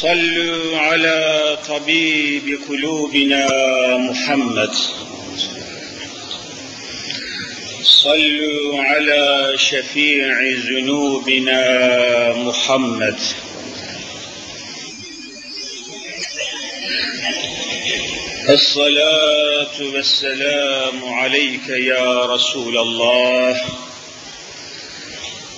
صلوا على طبيب قلوبنا محمد. صلوا على شفيع ذنوبنا محمد. الصلاة والسلام عليك يا رسول الله.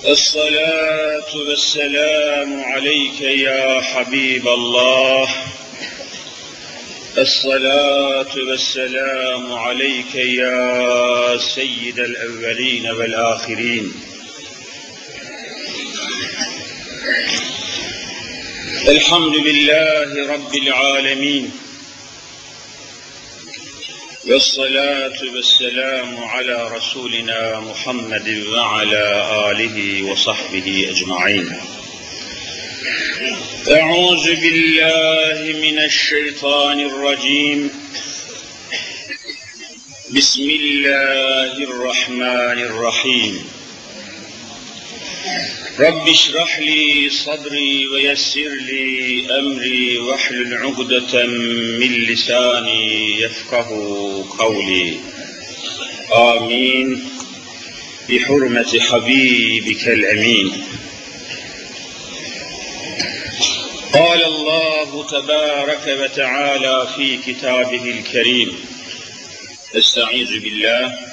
الصلاة والسلام عليك يا حبيب الله. الصلاة والسلام عليك يا سيد الأولين والآخرين. الحمد لله رب العالمين. والصلاة والسلام على رسولنا محمد وعلى آله وصحبه أجمعين. أعوذ بالله من الشيطان الرجيم. بسم الله الرحمن الرحيم. رب اشرح لي صدري ويسر لي أمري واحلل عقدة من لساني يفقه قولي. آمين. بحرمة حبيبك الأمين. قال الله تبارك وتعالى في كتابه الكريم. أستعيذ بالله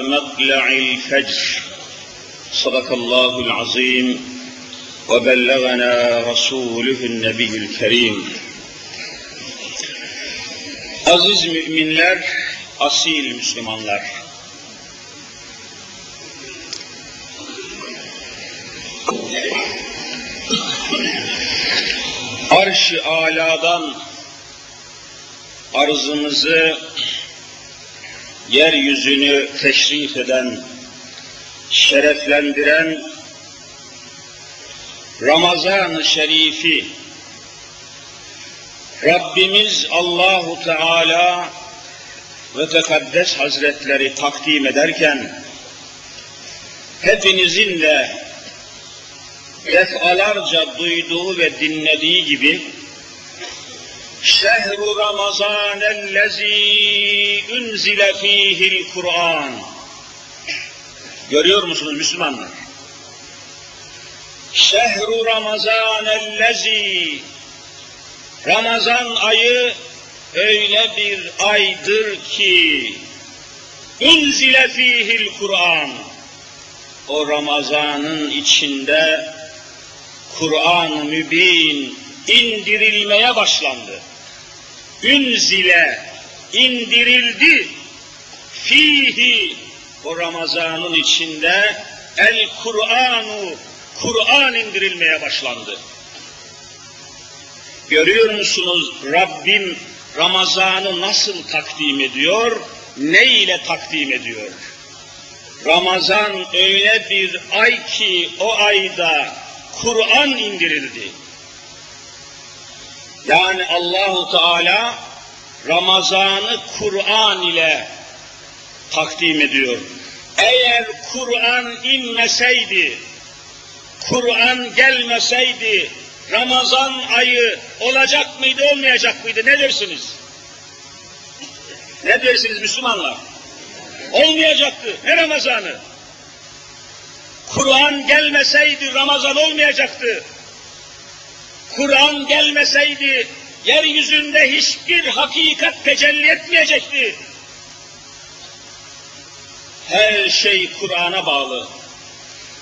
مطلع الفجر صدق الله العظيم وبلغنا رسوله النبي الكريم Aziz müminler, asil Müslümanlar. Arş-ı aladan arzımızı yeryüzünü teşrif eden, şereflendiren Ramazan-ı Şerifi. Rabbimiz Allahu Teala ve Tekaddes Hazretleri takdim ederken hepinizin de defalarca duyduğu ve dinlediği gibi Şehru Ramazan ellezî unzile fîhil Kur'an. Görüyor musunuz Müslümanlar? Şehru Ramazan ellezî Ramazan ayı öyle bir aydır ki unzile fîhil Kur'an. O Ramazan'ın içinde Kur'an-ı Mübin indirilmeye başlandı ünzile indirildi fihi o Ramazan'ın içinde el Kur'anu Kur'an indirilmeye başlandı. Görüyor musunuz Rabbim Ramazan'ı nasıl takdim ediyor, ne ile takdim ediyor? Ramazan öyle bir ay ki o ayda Kur'an indirildi. Yani Allahu Teala Ramazan'ı Kur'an ile takdim ediyor. Eğer Kur'an inmeseydi, Kur'an gelmeseydi, Ramazan ayı olacak mıydı, olmayacak mıydı? Ne dersiniz? Ne dersiniz Müslümanlar? Olmayacaktı. Ne Ramazan'ı? Kur'an gelmeseydi Ramazan olmayacaktı. Kur'an gelmeseydi yeryüzünde hiçbir hakikat tecelli etmeyecekti. Her şey Kur'an'a bağlı.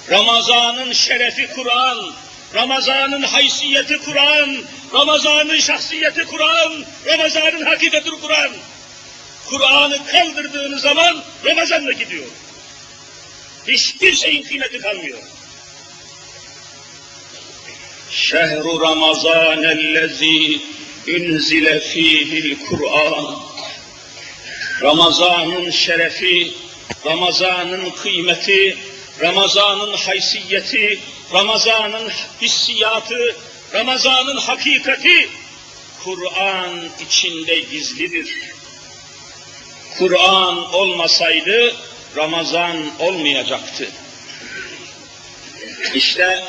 Ramazan'ın şerefi Kur'an, Ramazan'ın haysiyeti Kur'an, Ramazan'ın şahsiyeti Kur'an, Ramazan'ın hakikati Kur'an. Kur'an'ı kaldırdığınız zaman Ramazan da gidiyor. Hiçbir şeyin kıymeti kalmıyor. Şehru ramazan ellezî ünzile fîhil Kur'an. Ramazanın şerefi, Ramazanın kıymeti, Ramazanın haysiyeti, Ramazanın hissiyatı, Ramazanın hakikati Kur'an içinde gizlidir. Kur'an olmasaydı Ramazan olmayacaktı. İşte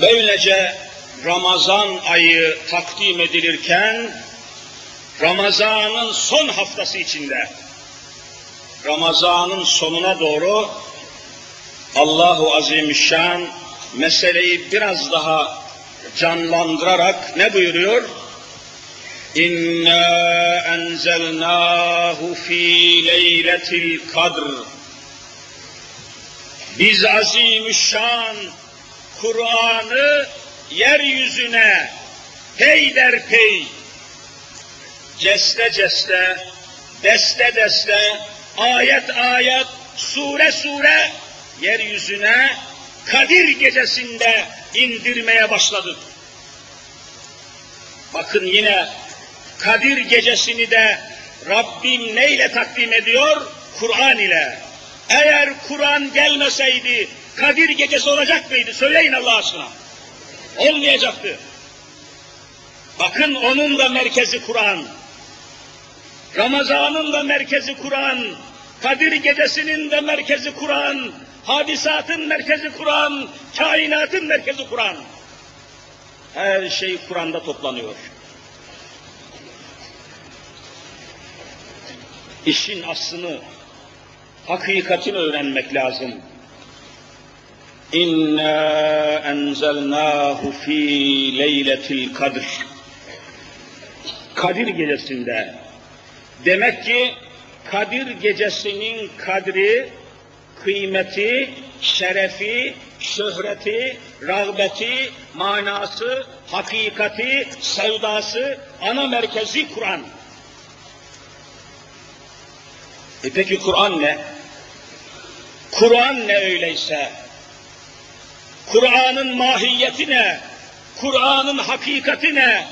böylece Ramazan ayı takdim edilirken Ramazan'ın son haftası içinde Ramazan'ın sonuna doğru Allahu Azimüşşan meseleyi biraz daha canlandırarak ne buyuruyor? İnna enzelnahu fi leyletil kadr. Biz azimüşşan Kur'an'ı yeryüzüne peyderpey ceste ceste, deste deste, ayet ayet, sure sure yeryüzüne Kadir gecesinde indirmeye başladık. Bakın yine Kadir gecesini de Rabbim neyle takdim ediyor? Kur'an ile. Eğer Kur'an gelmeseydi Kadir gecesi olacak mıydı? Söyleyin Allah aşkına. Olmayacaktı. Bakın onun da merkezi Kur'an. Ramazan'ın da merkezi Kur'an. Kadir gecesinin de merkezi Kur'an. Hadisatın merkezi Kur'an. Kainatın merkezi Kur'an. Her şey Kur'an'da toplanıyor. İşin aslını, hakikatini öğrenmek lazım. İnna enzelnahu fi leyletil kadr. Kadir gecesinde. Demek ki Kadir gecesinin kadri, kıymeti, şerefi, şöhreti, rağbeti, manası, hakikati, sevdası, ana merkezi Kur'an. E peki Kur'an ne? Kur'an ne öyleyse? Kur'an'ın mahiyeti ne? Kur'an'ın hakikati ne?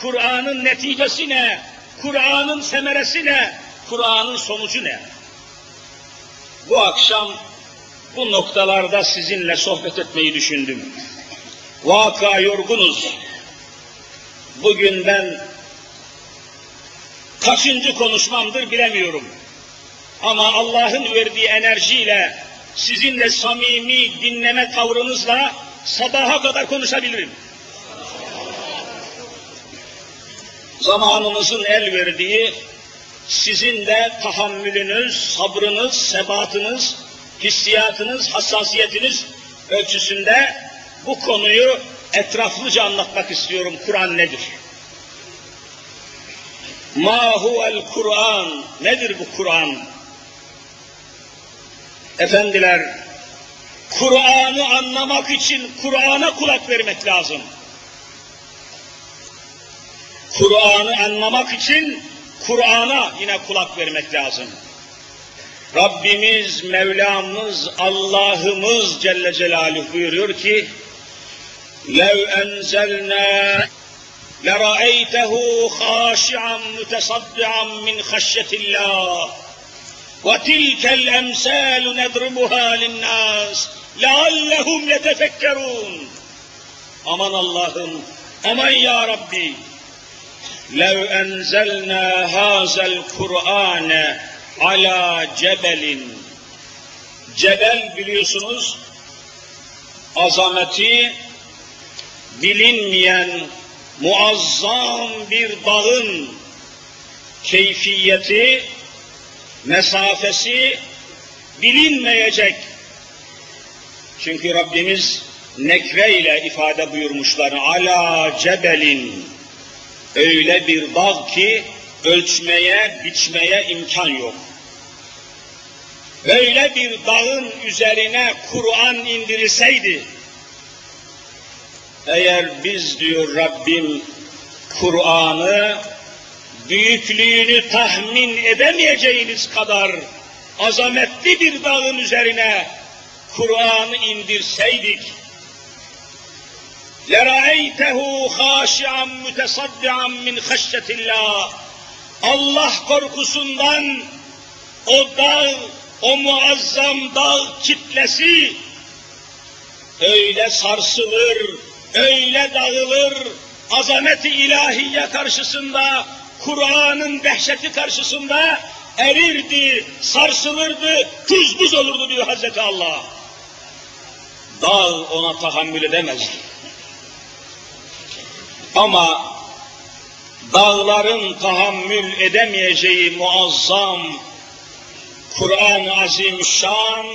Kur'an'ın neticesi ne? Kur'an'ın semeresi ne? Kur'an'ın sonucu ne? Bu akşam bu noktalarda sizinle sohbet etmeyi düşündüm. Vaka yorgunuz. Bugün ben kaçıncı konuşmamdır bilemiyorum. Ama Allah'ın verdiği enerjiyle, sizinle samimi dinleme tavrınızla sabaha kadar konuşabilirim. Zamanımızın el verdiği, sizin de tahammülünüz, sabrınız, sebatınız, hissiyatınız, hassasiyetiniz ölçüsünde bu konuyu etraflıca anlatmak istiyorum. Kur'an nedir? Ma huvel Kur'an? Nedir bu Kur'an? Efendiler, Kur'an'ı anlamak için Kur'an'a kulak vermek lazım. Kur'an'ı anlamak için Kur'an'a yine kulak vermek lazım. Rabbimiz, Mevlamız, Allah'ımız Celle Celaluhu buyuruyor ki لَوْ أَنْزَلْنَا لَرَأَيْتَهُ خَاشِعًا مُتَصَدِّعًا مِنْ خَشَّةِ اللّٰهِ وَتِلْكَ الْأَمْثَالُ نَضْرِبُهَا لِلنَّاسِ لَعَلَّهُمْ يَتَفَكَّرُونَ Aman Allah'ım, aman ya Rabbi, لَوْ أَنْزَلْنَا هَذَا الْقُرْآنَ ala cebelin. Cebel biliyorsunuz azameti bilinmeyen muazzam bir dağın keyfiyeti, mesafesi bilinmeyecek. Çünkü Rabbimiz nekre ile ifade buyurmuşlar. Ala cebelin. Öyle bir dağ ki ölçmeye, biçmeye imkan yok. Böyle bir dağın üzerine Kur'an indirilseydi, eğer biz diyor Rabbim Kur'an'ı büyüklüğünü tahmin edemeyeceğiniz kadar azametli bir dağın üzerine Kur'an'ı indirseydik, لَرَأَيْتَهُ خَاشِعًا مُتَصَدِّعًا مِنْ خَشَّةِ اللّٰهِ Allah korkusundan o dağ, o muazzam dağ kitlesi öyle sarsılır, öyle dağılır, azameti ilahiye karşısında, Kur'an'ın dehşeti karşısında erirdi, sarsılırdı, tuz buz olurdu diyor Hazreti Allah. Dağ ona tahammül edemezdi. Ama dağların tahammül edemeyeceği muazzam Kur'an-ı Azimüşşan,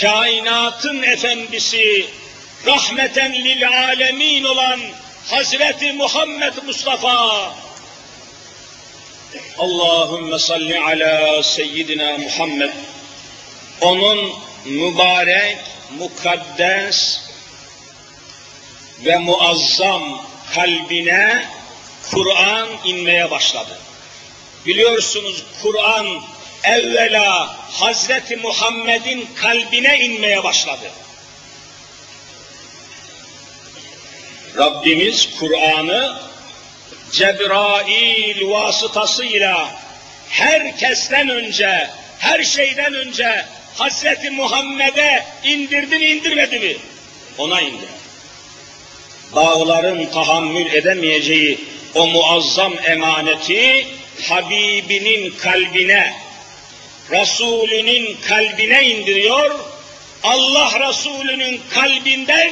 kainatın efendisi, rahmeten lil alemin olan Hazreti Muhammed Mustafa Allahümme salli ala seyyidina Muhammed onun mübarek, mukaddes ve muazzam kalbine Kur'an inmeye başladı. Biliyorsunuz Kur'an evvela Hazreti Muhammed'in kalbine inmeye başladı. Rabbimiz Kur'an'ı Cebrail vasıtasıyla herkesten önce, her şeyden önce Hazreti Muhammed'e indirdi mi indirmedi mi? Ona indi. Dağların tahammül edemeyeceği o muazzam emaneti Habibinin kalbine, Resulünün kalbine indiriyor. Allah Resulü'nün kalbinden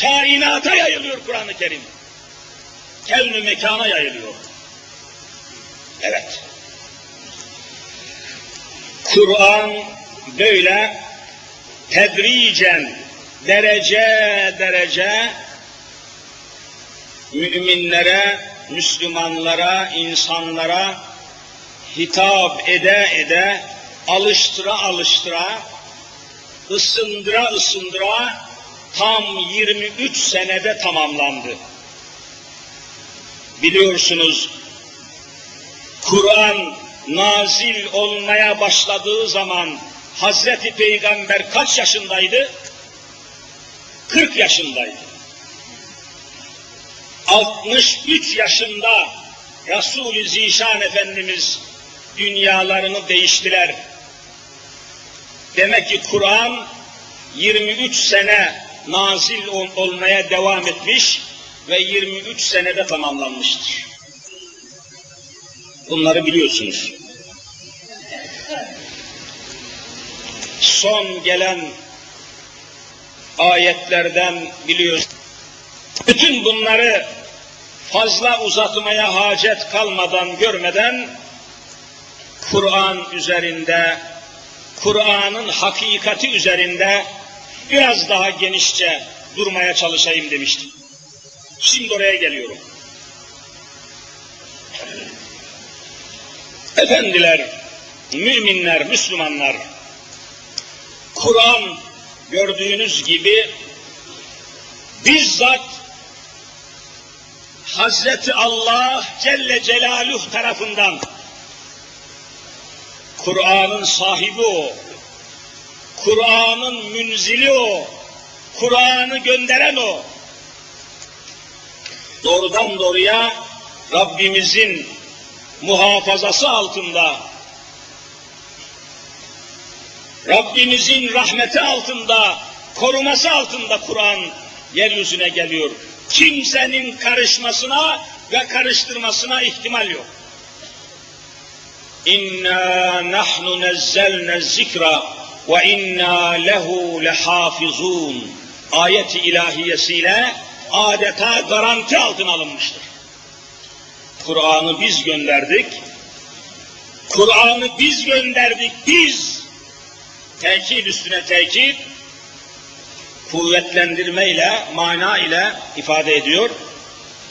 kainata yayılıyor Kur'an-ı Kerim. Kevn-ü mekana yayılıyor. Evet. Kur'an böyle tedricen, derece derece müminlere, Müslümanlara, insanlara hitap ede ede, alıştıra alıştıra, ısındıra ısındıra tam 23 senede tamamlandı. Biliyorsunuz Kur'an nazil olmaya başladığı zaman Hazreti Peygamber kaç yaşındaydı? 40 yaşındaydı. 63 yaşında Resul-i Zişan Efendimiz dünyalarını değiştiler. Demek ki Kur'an 23 sene nazil ol olmaya devam etmiş ve 23 senede tamamlanmıştır. Bunları biliyorsunuz. Son gelen ayetlerden biliyoruz. Bütün bunları fazla uzatmaya hacet kalmadan, görmeden Kur'an üzerinde, Kur'an'ın hakikati üzerinde biraz daha genişçe durmaya çalışayım demiştim. Şimdi oraya geliyorum. Efendiler, müminler, Müslümanlar, Kur'an gördüğünüz gibi bizzat Hazreti Allah Celle Celaluhu tarafından Kur'an'ın sahibi o, Kur'an'ın münzili o, Kur'an'ı gönderen o. Doğrudan doğruya Rabbimizin muhafazası altında, Rabbimizin rahmeti altında, koruması altında Kur'an yeryüzüne geliyor. Kimsenin karışmasına ve karıştırmasına ihtimal yok. İnna nahnu nezzelne zikra ve inna lehu lehafizun. Ayet-i ilahiyesiyle adeta garanti altına alınmıştır. Kur'an'ı biz gönderdik. Kur'an'ı biz gönderdik, biz. Tekit üstüne tekit, kuvvetlendirmeyle, mana ile ifade ediyor.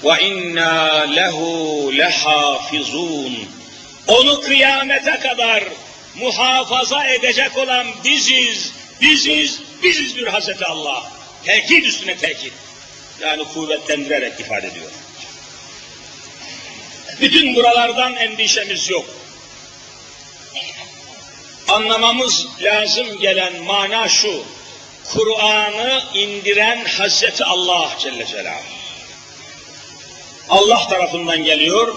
Ve inna lehu lehafizun. Onu kıyamete kadar muhafaza edecek olan biziz, biziz, biziz bir Hazreti Allah. Tekit üstüne tekit. Yani kuvvetlendirerek ifade ediyor. Bütün buralardan endişemiz yok. Anlamamız lazım gelen mana şu. Kur'an'ı indiren Hazreti Allah Celle Celaluhu. Allah tarafından geliyor,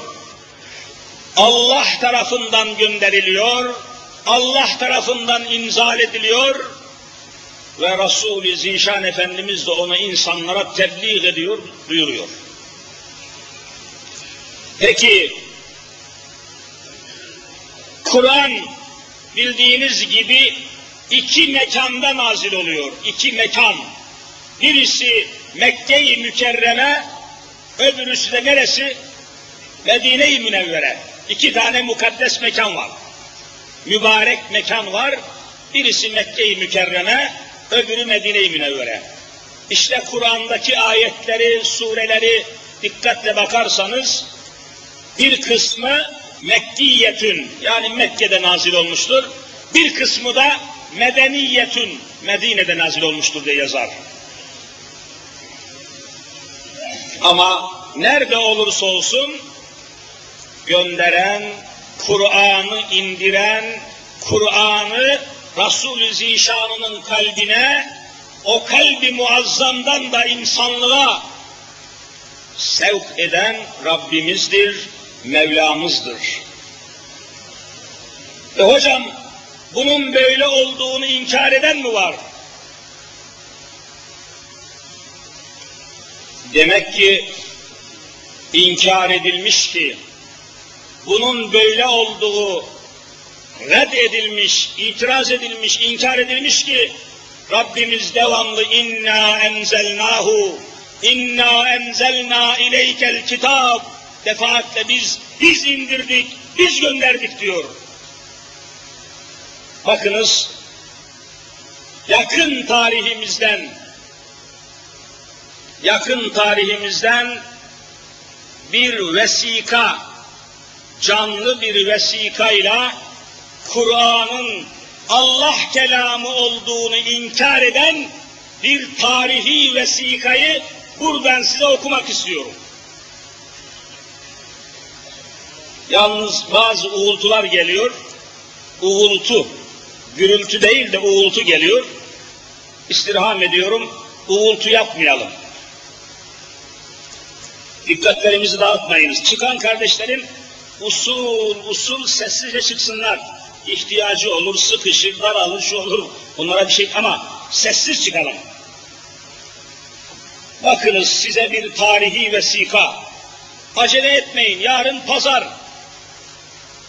Allah tarafından gönderiliyor, Allah tarafından inzal ediliyor ve Resul-i Zişan Efendimiz de onu insanlara tebliğ ediyor, duyuruyor. Peki, Kur'an bildiğiniz gibi iki mekanda nazil oluyor. İki mekan. Birisi Mekke-i Mükerreme, öbürüsü de neresi? Medine-i Münevvere. İki tane mukaddes mekan var. Mübarek mekan var. Birisi Mekke-i Mükerreme, öbürü Medine-i Münevvere. İşte Kur'an'daki ayetleri, sureleri dikkatle bakarsanız bir kısmı Mekkiyetün yani Mekke'de nazil olmuştur. Bir kısmı da Medeniyetün Medine'de nazil olmuştur diye yazar. Ama nerede olursa olsun gönderen, Kur'an'ı indiren, Kur'an'ı Resul-i Zişan'ının kalbine, o kalbi muazzamdan da insanlığa sevk eden Rabbimizdir, Mevlamızdır. E hocam, bunun böyle olduğunu inkar eden mi var? Demek ki inkar edilmiş ki bunun böyle olduğu red edilmiş, itiraz edilmiş, inkar edilmiş ki Rabbimiz devamlı inna enzelnahu inna enzelna ileykel kitab defaatle biz biz indirdik, biz gönderdik diyor. Bakınız yakın tarihimizden yakın tarihimizden bir vesika canlı bir vesikayla Kur'an'ın Allah kelamı olduğunu inkar eden bir tarihi vesikayı buradan size okumak istiyorum. Yalnız bazı uğultular geliyor. Uğultu, gürültü değil de uğultu geliyor. İstirham ediyorum, uğultu yapmayalım. Dikkatlerimizi dağıtmayınız. Çıkan kardeşlerim usul usul sessizce çıksınlar. İhtiyacı olur, sıkışır, daralır, şu olur. Bunlara bir şey ama sessiz çıkalım. Bakınız size bir tarihi vesika. Acele etmeyin, yarın pazar.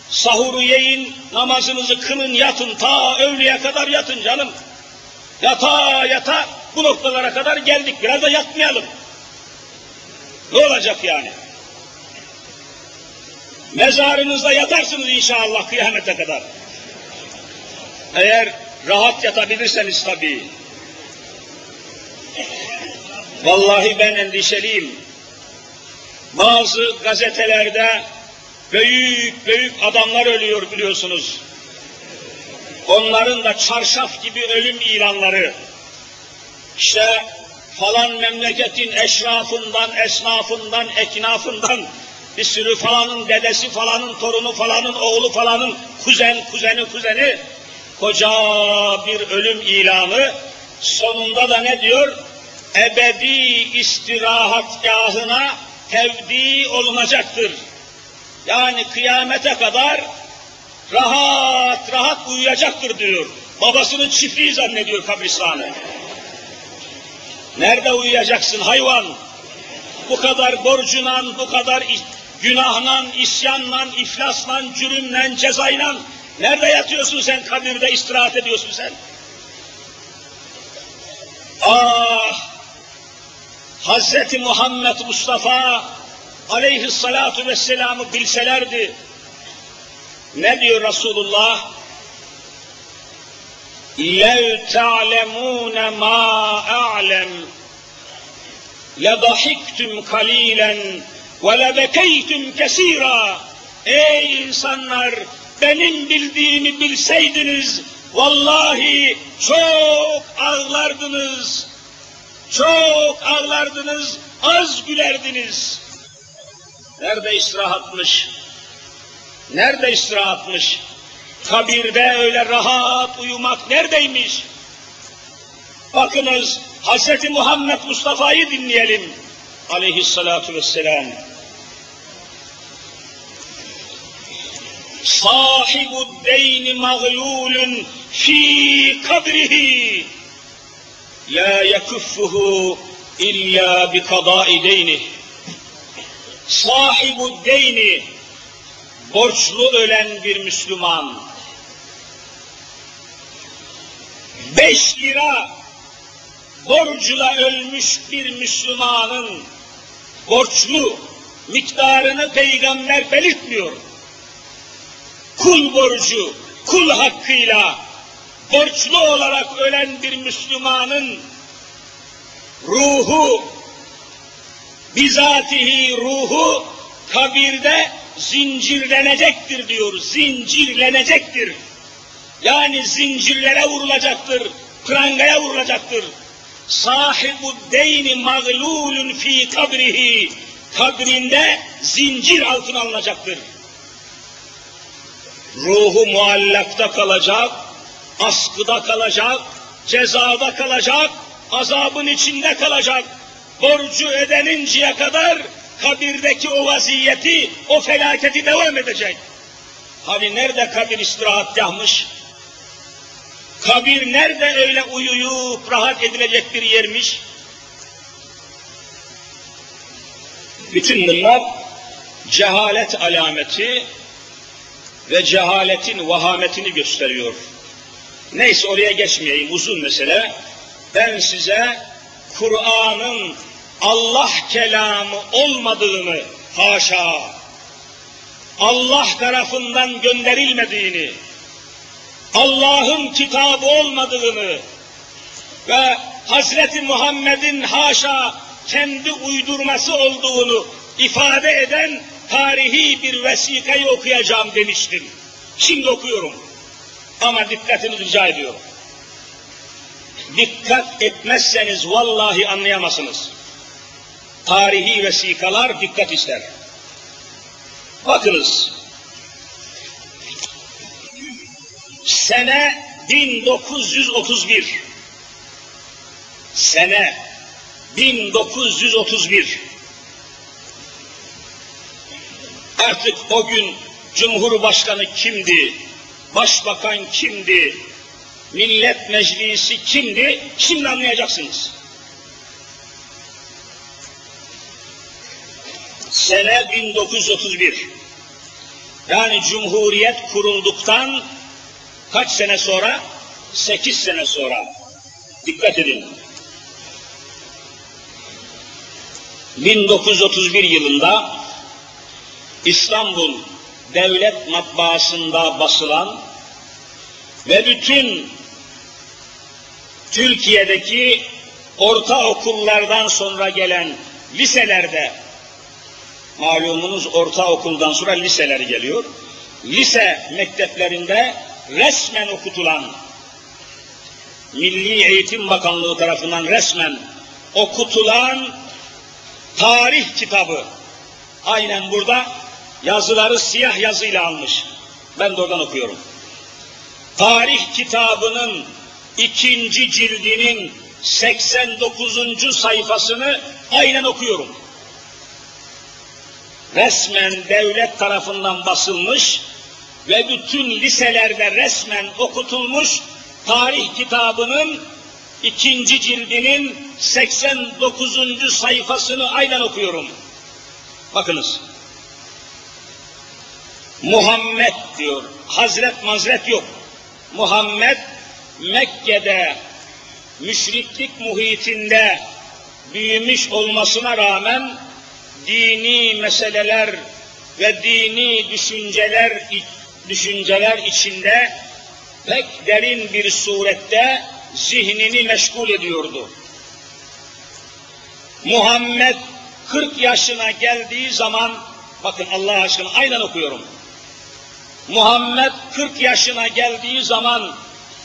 Sahuru yiyin, namazınızı kılın, yatın, ta öğleye kadar yatın canım. Yata yata bu noktalara kadar geldik, biraz da yatmayalım. Ne olacak yani? Mezarınızda yatarsınız inşallah kıyamete kadar. Eğer rahat yatabilirseniz tabii. Vallahi ben endişeliyim. Bazı gazetelerde büyük büyük adamlar ölüyor biliyorsunuz. Onların da çarşaf gibi ölüm ilanları. İşte falan memleketin eşrafından, esnafından, eknafından bir sürü falanın dedesi, falanın torunu, falanın oğlu, falanın kuzen, kuzeni, kuzeni koca bir ölüm ilanı. Sonunda da ne diyor? Ebedi istirahatgahına tevdi olunacaktır. Yani kıyamete kadar rahat rahat uyuyacaktır diyor. Babasının çiftliği zannediyor kabristanı. Nerede uyuyacaksın hayvan? Bu kadar borcunan, bu kadar günahla, isyanla, iflasla, cürümle, cezayla nerede yatıyorsun sen kabirde istirahat ediyorsun sen? Ah! Hazreti Muhammed Mustafa aleyhissalatu vesselam'ı bilselerdi ne diyor Resulullah? لَوْ تَعْلَمُونَ مَا أَعْلَمُ لَضَحِكْتُمْ قَلِيلًا وَلَبَكَيْتُمْ كَثِيرًا Ey insanlar! Benim bildiğimi bilseydiniz, vallahi çok ağlardınız, çok ağlardınız, az gülerdiniz. Nerede istirahatmış? Nerede istirahatmış? Kabirde öyle rahat uyumak neredeymiş? Bakınız Hz. Muhammed Mustafa'yı dinleyelim aleyhissalatu vesselam. Sahibu deyni mağlulun fi kabrihi la yekuffuhu illa bi kadai deynih. Sahibu deyni borçlu ölen bir Müslüman beş lira borcuyla ölmüş bir Müslümanın borçlu miktarını peygamber belirtmiyor. Kul borcu, kul hakkıyla borçlu olarak ölen bir Müslümanın ruhu, bizatihi ruhu kabirde zincirlenecektir diyor, zincirlenecektir. Yani zincirlere vurulacaktır, prangaya vurulacaktır. Sahibu deyni mağlulun fi kabrihi, kabrinde zincir altına alınacaktır. Ruhu muallakta kalacak, askıda kalacak, cezada kalacak, azabın içinde kalacak. Borcu ödeninceye kadar kabirdeki o vaziyeti, o felaketi devam edecek. Hani nerede kabir istirahatgahmış? Kabir nerede öyle uyuyup rahat edilecek bir yermiş? Bütün bunlar cehalet alameti ve cehaletin vahametini gösteriyor. Neyse oraya geçmeyeyim uzun mesele. Ben size Kur'an'ın Allah kelamı olmadığını haşa Allah tarafından gönderilmediğini Allah'ın kitabı olmadığını ve Hazreti Muhammed'in haşa kendi uydurması olduğunu ifade eden tarihi bir vesikayı okuyacağım demiştim. Şimdi okuyorum. Ama dikkatinizi rica ediyorum. Dikkat etmezseniz vallahi anlayamazsınız. Tarihi vesikalar dikkat ister. Bakınız, Sene 1931. Sene 1931. Artık o gün Cumhurbaşkanı kimdi? Başbakan kimdi? Millet Meclisi kimdi? Şimdi anlayacaksınız. Sene 1931. Yani Cumhuriyet kurulduktan Kaç sene sonra? Sekiz sene sonra. Dikkat edin. 1931 yılında İstanbul Devlet Matbaası'nda basılan ve bütün Türkiye'deki ortaokullardan sonra gelen liselerde malumunuz ortaokuldan sonra liseler geliyor. Lise mekteplerinde resmen okutulan, Milli Eğitim Bakanlığı tarafından resmen okutulan tarih kitabı, aynen burada yazıları siyah yazıyla almış. Ben de oradan okuyorum. Tarih kitabının ikinci cildinin 89. sayfasını aynen okuyorum. Resmen devlet tarafından basılmış ve bütün liselerde resmen okutulmuş tarih kitabının ikinci cildinin 89. sayfasını aynen okuyorum. Bakınız. Muhammed diyor. Hazret mazret yok. Muhammed Mekke'de müşriklik muhitinde büyümüş olmasına rağmen dini meseleler ve dini düşünceler düşünceler içinde pek derin bir surette zihnini meşgul ediyordu. Muhammed 40 yaşına geldiği zaman, bakın Allah aşkına aynen okuyorum. Muhammed 40 yaşına geldiği zaman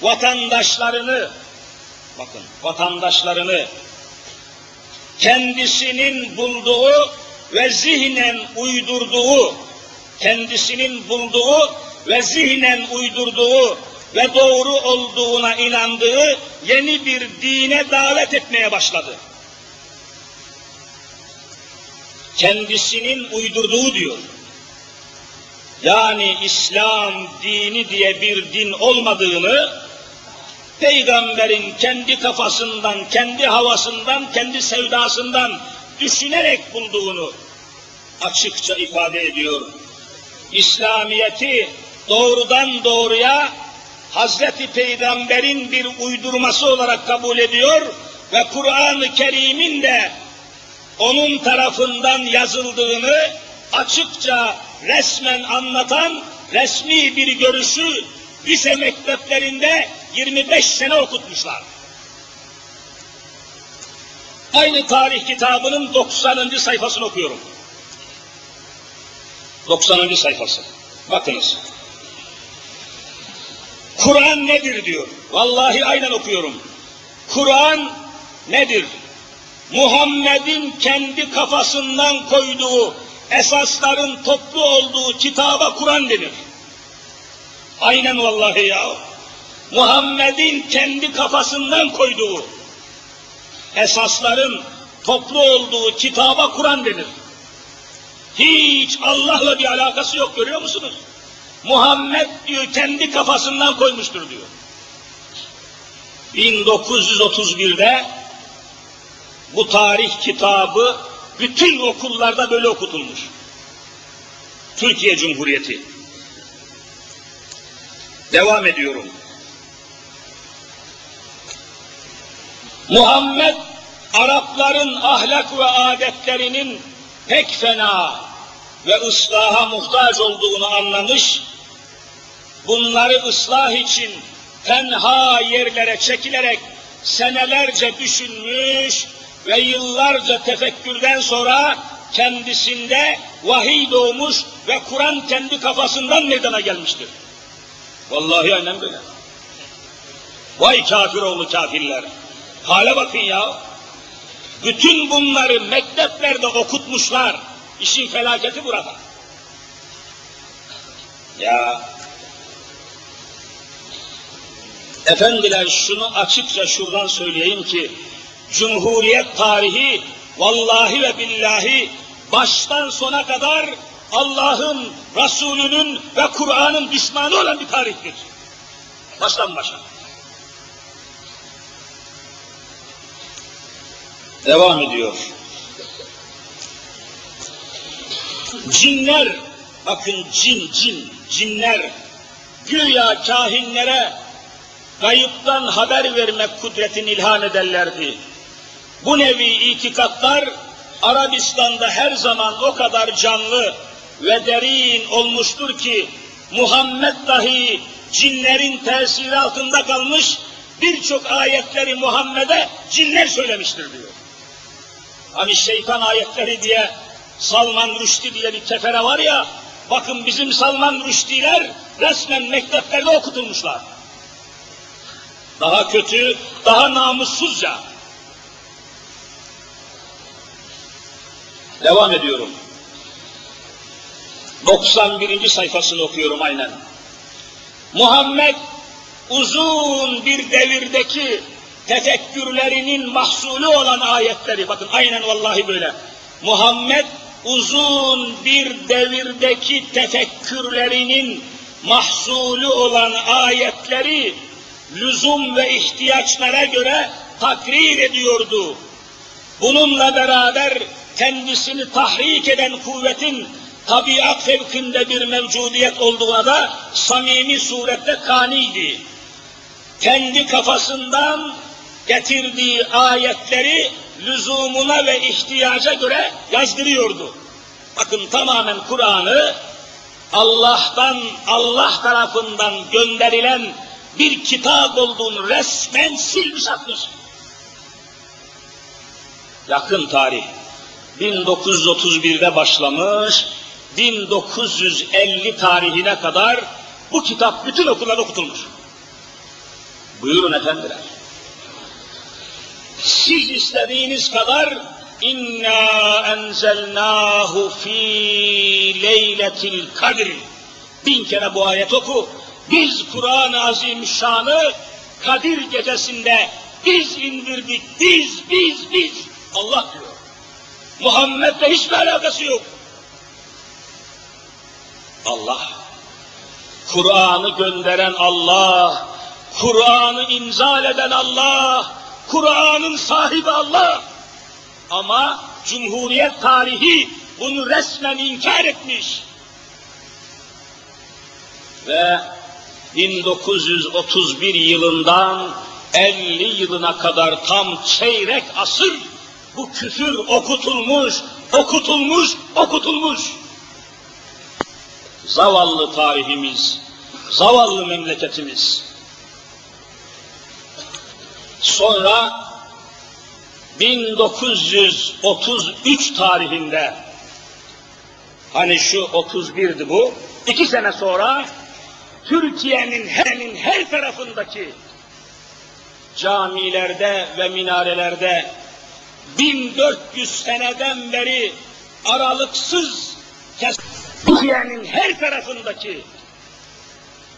vatandaşlarını, bakın vatandaşlarını kendisinin bulduğu ve zihnen uydurduğu, kendisinin bulduğu ve zihnen uydurduğu ve doğru olduğuna inandığı yeni bir dine davet etmeye başladı. Kendisinin uydurduğu diyor. Yani İslam dini diye bir din olmadığını, peygamberin kendi kafasından, kendi havasından, kendi sevdasından düşünerek bulduğunu açıkça ifade ediyor. İslamiyeti doğrudan doğruya Hazreti Peygamber'in bir uydurması olarak kabul ediyor ve Kur'an-ı Kerim'in de onun tarafından yazıldığını açıkça resmen anlatan resmi bir görüşü lise mekteplerinde 25 sene okutmuşlar. Aynı tarih kitabının 90. sayfasını okuyorum. 90. sayfası. Bakınız. Kur'an nedir diyor. Vallahi aynen okuyorum. Kur'an nedir? Muhammed'in kendi kafasından koyduğu esasların toplu olduğu kitaba Kur'an denir. Aynen vallahi ya. Muhammed'in kendi kafasından koyduğu esasların toplu olduğu kitaba Kur'an denir. Hiç Allah'la bir alakası yok görüyor musunuz? Muhammed diyor kendi kafasından koymuştur diyor. 1931'de bu tarih kitabı bütün okullarda böyle okutulmuş. Türkiye Cumhuriyeti. Devam ediyorum. Muhammed Arapların ahlak ve adetlerinin pek fena ve ıslaha muhtaç olduğunu anlamış, bunları ıslah için tenha yerlere çekilerek senelerce düşünmüş ve yıllarca tefekkürden sonra kendisinde vahiy doğmuş ve Kur'an kendi kafasından meydana gelmiştir. Vallahi aynen böyle. Vay kafir oğlu kafirler. Hale bakın ya. Bütün bunları mekteplerde okutmuşlar. İşin felaketi burada. Ya efendiler şunu açıkça şuradan söyleyeyim ki Cumhuriyet tarihi vallahi ve billahi baştan sona kadar Allah'ın, Resulünün ve Kur'an'ın düşmanı olan bir tarihtir. Baştan başa. Devam ediyor. Cinler, bakın cin, cin, cinler, güya kahinlere kayıptan haber vermek kudretini ilhan ederlerdi. Bu nevi itikatlar Arabistan'da her zaman o kadar canlı ve derin olmuştur ki Muhammed dahi cinlerin tesiri altında kalmış birçok ayetleri Muhammed'e cinler söylemiştir diyor. Hani şeytan ayetleri diye Salman Rushdie diye bir kefere var ya, bakın bizim Salman Rushdie'ler resmen mekteplerde okutulmuşlar. Daha kötü, daha namussuzca. Devam ediyorum. 91. sayfasını okuyorum aynen. Muhammed uzun bir devirdeki tefekkürlerinin mahsulü olan ayetleri, bakın aynen vallahi böyle. Muhammed uzun bir devirdeki tefekkürlerinin mahsulü olan ayetleri lüzum ve ihtiyaçlara göre takrir ediyordu. Bununla beraber kendisini tahrik eden kuvvetin tabiat fevkinde bir mevcudiyet olduğuna da samimi surette kaniydi. Kendi kafasından getirdiği ayetleri lüzumuna ve ihtiyaca göre yazdırıyordu. Bakın tamamen Kur'an'ı Allah'tan, Allah tarafından gönderilen bir kitap olduğunu resmen silmiş atmış. Yakın tarih. 1931'de başlamış, 1950 tarihine kadar bu kitap bütün okullarda okutulmuş. Buyurun efendiler. Siz istediğiniz kadar inna enzelnahu fi leyletil kadir bin kere bu ayet oku Biz Kur'an-ı Azimüşşan'ı Kadir gecesinde biz indirdik, biz, biz, biz. Allah diyor. Muhammed'le hiçbir alakası yok. Allah. Kur'an'ı gönderen Allah, Kur'an'ı inzal eden Allah, Kur'an'ın sahibi Allah. Ama Cumhuriyet tarihi bunu resmen inkar etmiş. Ve 1931 yılından 50 yılına kadar tam çeyrek asır bu küfür okutulmuş, okutulmuş, okutulmuş. Zavallı tarihimiz, zavallı memleketimiz. Sonra 1933 tarihinde hani şu 31'di bu, iki sene sonra Türkiye'nin hemen her tarafındaki camilerde ve minarelerde 1400 seneden beri aralıksız Türkiye'nin her tarafındaki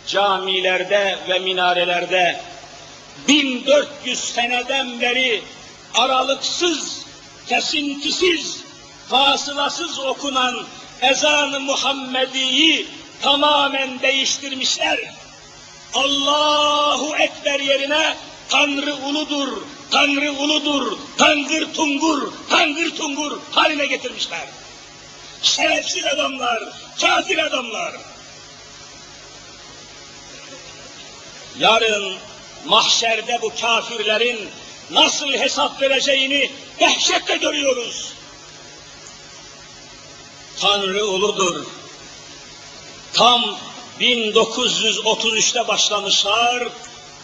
camilerde ve minarelerde 1400 seneden beri aralıksız, kesintisiz, fasılasız okunan ezan-ı Muhammedi'yi tamamen değiştirmişler. Allahu Ekber yerine Tanrı uludur, Tanrı uludur, Tangır tungur, Tangır tungur haline getirmişler. Şerefsiz adamlar, kafir adamlar. Yarın mahşerde bu kafirlerin nasıl hesap vereceğini dehşetle görüyoruz. Tanrı uludur. Tam 1933'te başlamışlar,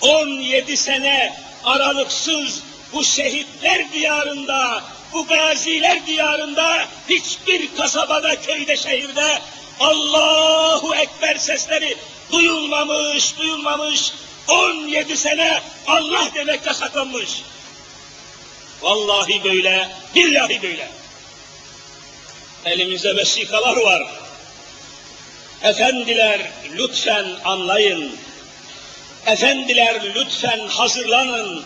17 sene aralıksız bu şehitler diyarında, bu gaziler diyarında, hiçbir kasabada, köyde, şehirde Allahu Ekber sesleri duyulmamış, duyulmamış, 17 sene Allah demek yasaklanmış. Vallahi böyle, billahi böyle. Elimizde vesikalar var. Efendiler lütfen anlayın. Efendiler lütfen hazırlanın.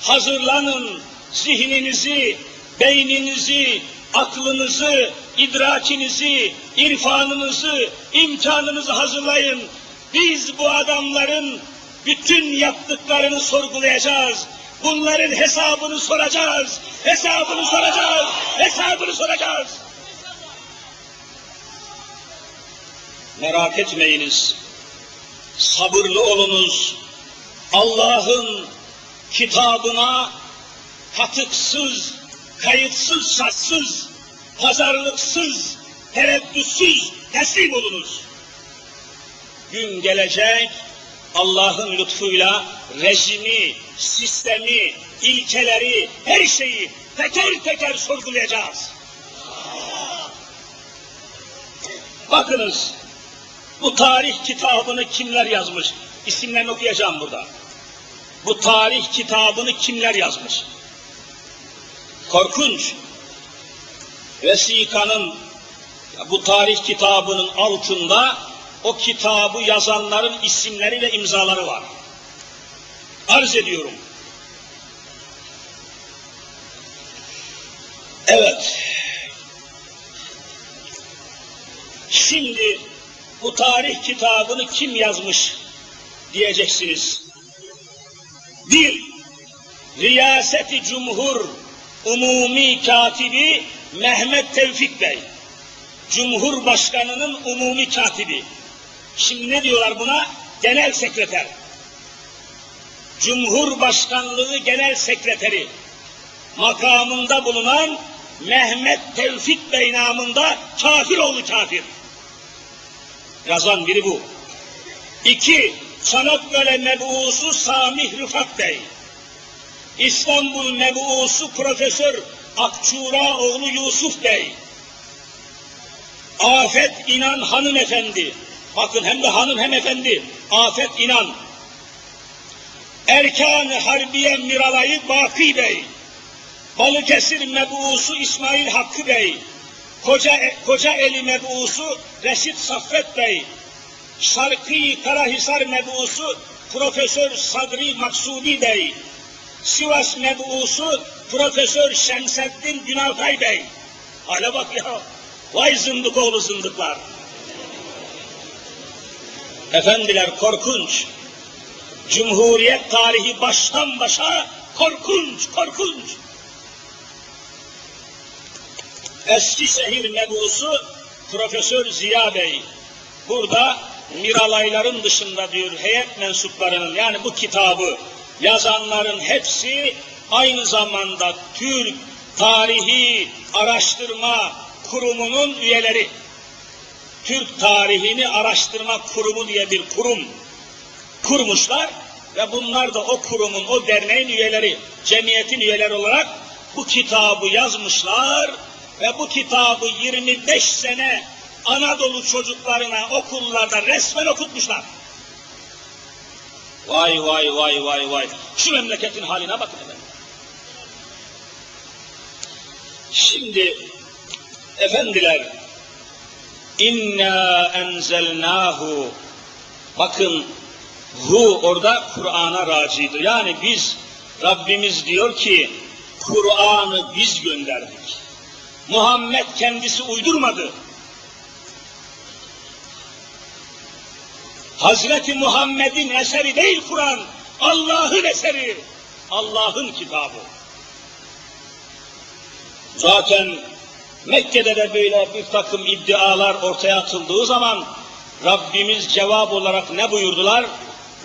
Hazırlanın zihninizi, beyninizi, aklınızı, idrakinizi, irfanınızı, imkanınızı hazırlayın. Biz bu adamların bütün yaptıklarını sorgulayacağız. Bunların hesabını soracağız. Hesabını soracağız. Hesabını soracağız. Merak etmeyiniz. Sabırlı olunuz. Allah'ın kitabına katıksız, kayıtsız, saçsız, pazarlıksız, tereddütsüz teslim olunuz. Gün gelecek, Allah'ın lütfuyla rejimi, sistemi, ilkeleri, her şeyi teker teker sorgulayacağız. Bakınız, bu tarih kitabını kimler yazmış? İsimlerini okuyacağım burada. Bu tarih kitabını kimler yazmış? Korkunç. Vesikanın, bu tarih kitabının altında o kitabı yazanların isimleri ve imzaları var. Arz ediyorum. Evet. Şimdi bu tarih kitabını kim yazmış diyeceksiniz. Bir, Riyaseti Cumhur Umumi Katibi Mehmet Tevfik Bey. Cumhurbaşkanının umumi katibi. Şimdi ne diyorlar buna? Genel sekreter. Cumhurbaşkanlığı Genel Sekreteri makamında bulunan Mehmet Tevfik Bey namında kafir oğlu kafir. Yazan biri bu. İki, Çanakkale mebusu Samih Rıfat Bey. İstanbul mebusu Profesör Akçura oğlu Yusuf Bey. Afet İnan hanımefendi. Bakın hem de hanım hem efendi. Afet İnan. Erkan-ı Harbiye Miralayı Baki Bey. Balıkesir mebusu İsmail Hakkı Bey. Koca, Koca Eli mebusu Reşit Saffet Bey. Şarkı Karahisar mebusu Profesör Sadri Maksudi Bey, Sivas mebusu Profesör Şemseddin Günaltay Bey. Hala bak ya, vay zındık oğlu zındıklar. Efendiler korkunç. Cumhuriyet tarihi baştan başa korkunç, korkunç. Eskişehir mebusu Profesör Ziya Bey. Burada Miralayların dışında diyor heyet mensuplarının yani bu kitabı yazanların hepsi aynı zamanda Türk Tarihi Araştırma Kurumu'nun üyeleri. Türk Tarihini Araştırma Kurumu diye bir kurum kurmuşlar ve bunlar da o kurumun, o derneğin üyeleri, cemiyetin üyeleri olarak bu kitabı yazmışlar ve bu kitabı 25 sene Anadolu çocuklarına okullarda resmen okutmuşlar. Vay vay vay vay vay. Şu memleketin haline bakın efendim. Şimdi efendiler inna enzelnahu bakın hu orada Kur'an'a racidir. Yani biz Rabbimiz diyor ki Kur'an'ı biz gönderdik. Muhammed kendisi uydurmadı. Hazreti Muhammed'in eseri değil Kur'an, Allah'ın eseri, Allah'ın kitabı. Zaten Mekke'de de böyle bir takım iddialar ortaya atıldığı zaman Rabbimiz cevap olarak ne buyurdular?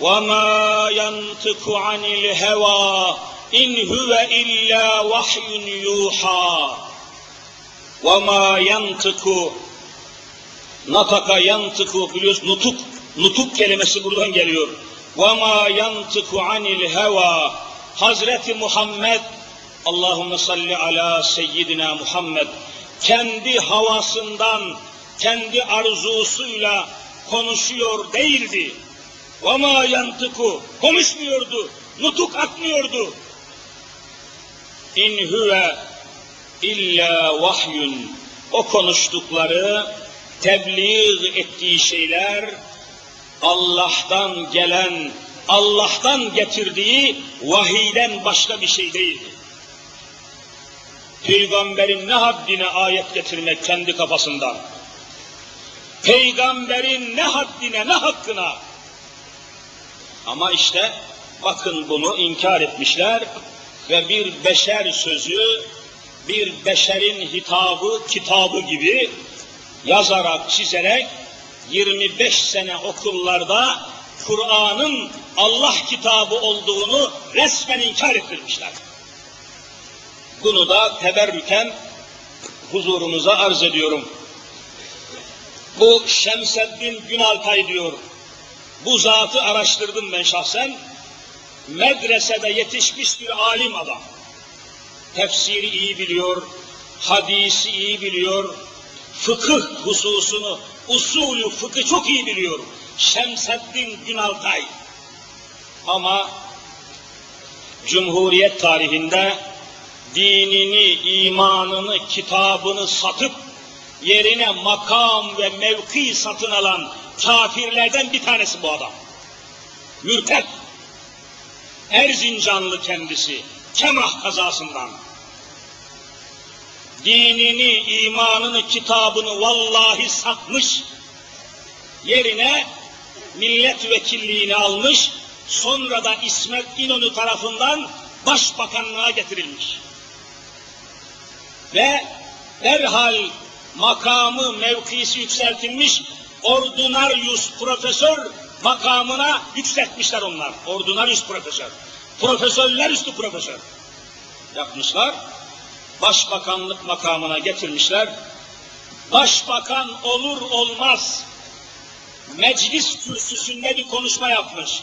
وَمَا يَنْتِقُ عَنِ الْهَوَى اِنْ هُوَ اِلَّا وَحْيٌ يُوحَى وَمَا يَنْتِقُ Nataka yantıku biliyoruz nutuk nutuk kelimesi buradan geliyor. وَمَا يَنْتِقُ عَنِ الْهَوَى Hazreti Muhammed Allahümme salli ala seyyidina Muhammed kendi havasından, kendi arzusuyla konuşuyor değildi. وَمَا يَنْتِقُ konuşmuyordu, nutuk atmıyordu. İn huve illa vahyun o konuştukları, tebliğ ettiği şeyler Allah'tan gelen, Allah'tan getirdiği vahiyden başka bir şey değildi. Peygamberin ne haddine ayet getirmek kendi kafasından. Peygamberin ne haddine, ne hakkına. Ama işte bakın bunu inkar etmişler ve bir beşer sözü, bir beşerin hitabı, kitabı gibi yazarak, çizerek 25 sene okullarda Kur'an'ın Allah kitabı olduğunu resmen inkar ettirmişler. Bunu da teberrüken huzurunuza arz ediyorum. Bu Şemseddin Günaltay diyor. Bu zatı araştırdım ben şahsen. Medresede yetişmiş bir alim adam. Tefsiri iyi biliyor, hadisi iyi biliyor, fıkıh hususunu, usulü fıkı çok iyi biliyor. Şemseddin Günaltay. Ama Cumhuriyet tarihinde dinini, imanını, kitabını satıp yerine makam ve mevki satın alan kafirlerden bir tanesi bu adam. Mürted. Erzincanlı kendisi. Kemah kazasından. Dinini, imanını, kitabını vallahi satmış. Yerine milletvekilliğini almış. Sonra da İsmet İnönü tarafından başbakanlığa getirilmiş. Ve derhal makamı, mevkisi yükseltilmiş, ordinarius profesör makamına yükseltmişler onlar. Ordinarius profesör. Profesörler üstü profesör. Yapmışlar. Başbakanlık makamına getirmişler. Başbakan olur olmaz meclis kürsüsünde bir konuşma yapmış.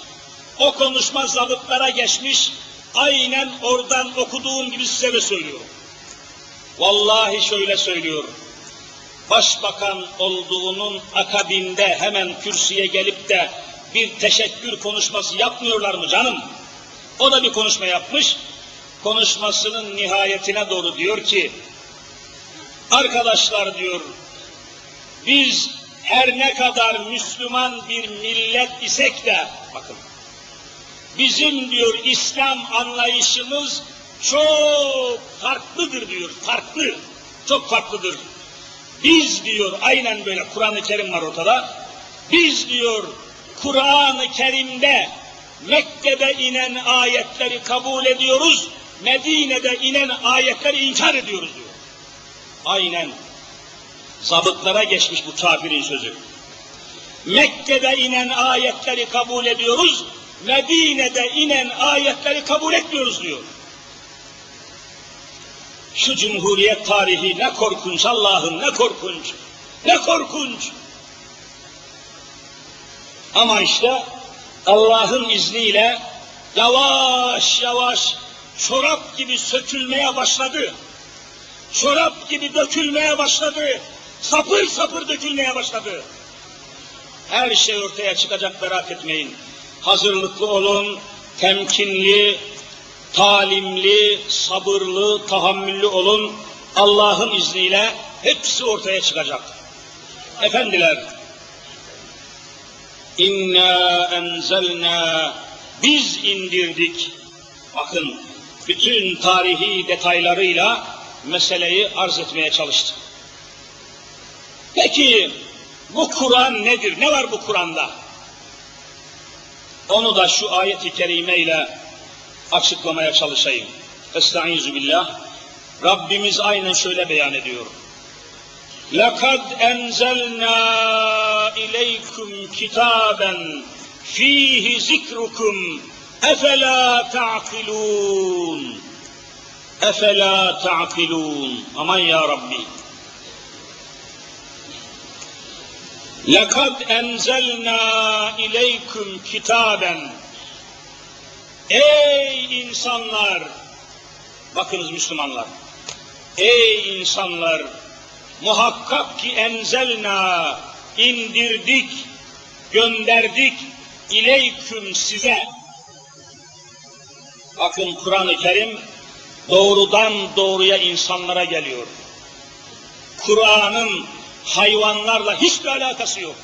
O konuşma zabıtlara geçmiş. Aynen oradan okuduğum gibi size de söylüyorum. Vallahi şöyle söylüyor. Başbakan olduğunun akabinde hemen kürsüye gelip de bir teşekkür konuşması yapmıyorlar mı canım? O da bir konuşma yapmış. Konuşmasının nihayetine doğru diyor ki, arkadaşlar diyor, biz her ne kadar Müslüman bir millet isek de, bakın, bizim diyor İslam anlayışımız çok farklıdır diyor, farklı, çok farklıdır. Biz diyor, aynen böyle Kur'an-ı Kerim var ortada, biz diyor Kur'an-ı Kerim'de Mekke'de inen ayetleri kabul ediyoruz, Medine'de inen ayetleri inkar ediyoruz diyor. Aynen. Zabıtlara geçmiş bu kafirin sözü. Mekke'de inen ayetleri kabul ediyoruz, Medine'de inen ayetleri kabul etmiyoruz diyor. Şu cumhuriyet tarihi ne korkunç Allah'ım ne korkunç, ne korkunç. Ama işte Allah'ın izniyle yavaş yavaş çorap gibi sökülmeye başladı. Çorap gibi dökülmeye başladı. Sapır sapır dökülmeye başladı. Her şey ortaya çıkacak merak etmeyin. Hazırlıklı olun, temkinli, talimli, sabırlı, tahammüllü olun. Allah'ın izniyle hepsi ortaya çıkacak. Efendiler, İnna enzelna biz indirdik. Bakın bütün tarihi detaylarıyla meseleyi arz etmeye çalıştım. Peki bu Kur'an nedir? Ne var bu Kur'an'da? Onu da şu ayet-i kerime ile açıklamaya çalışayım. Estaizu billah. Rabbimiz aynen şöyle beyan ediyor. لَقَدْ اَنْزَلْنَا اِلَيْكُمْ كِتَابًا ف۪يهِ ذِكْرُكُمْ اَفَلَا تَعْقِلُونَ اَفَلَا تَعْقِلُونَ Aman ya Rabbi. لَقَدْ اَنْزَلْنَا اِلَيْكُمْ كِتَابًا Ey insanlar! Bakınız Müslümanlar. Ey insanlar! Muhakkak ki enzelna, indirdik, gönderdik, ileyküm size. Bakın Kur'an-ı Kerim doğrudan doğruya insanlara geliyor. Kur'an'ın hayvanlarla hiçbir alakası yok.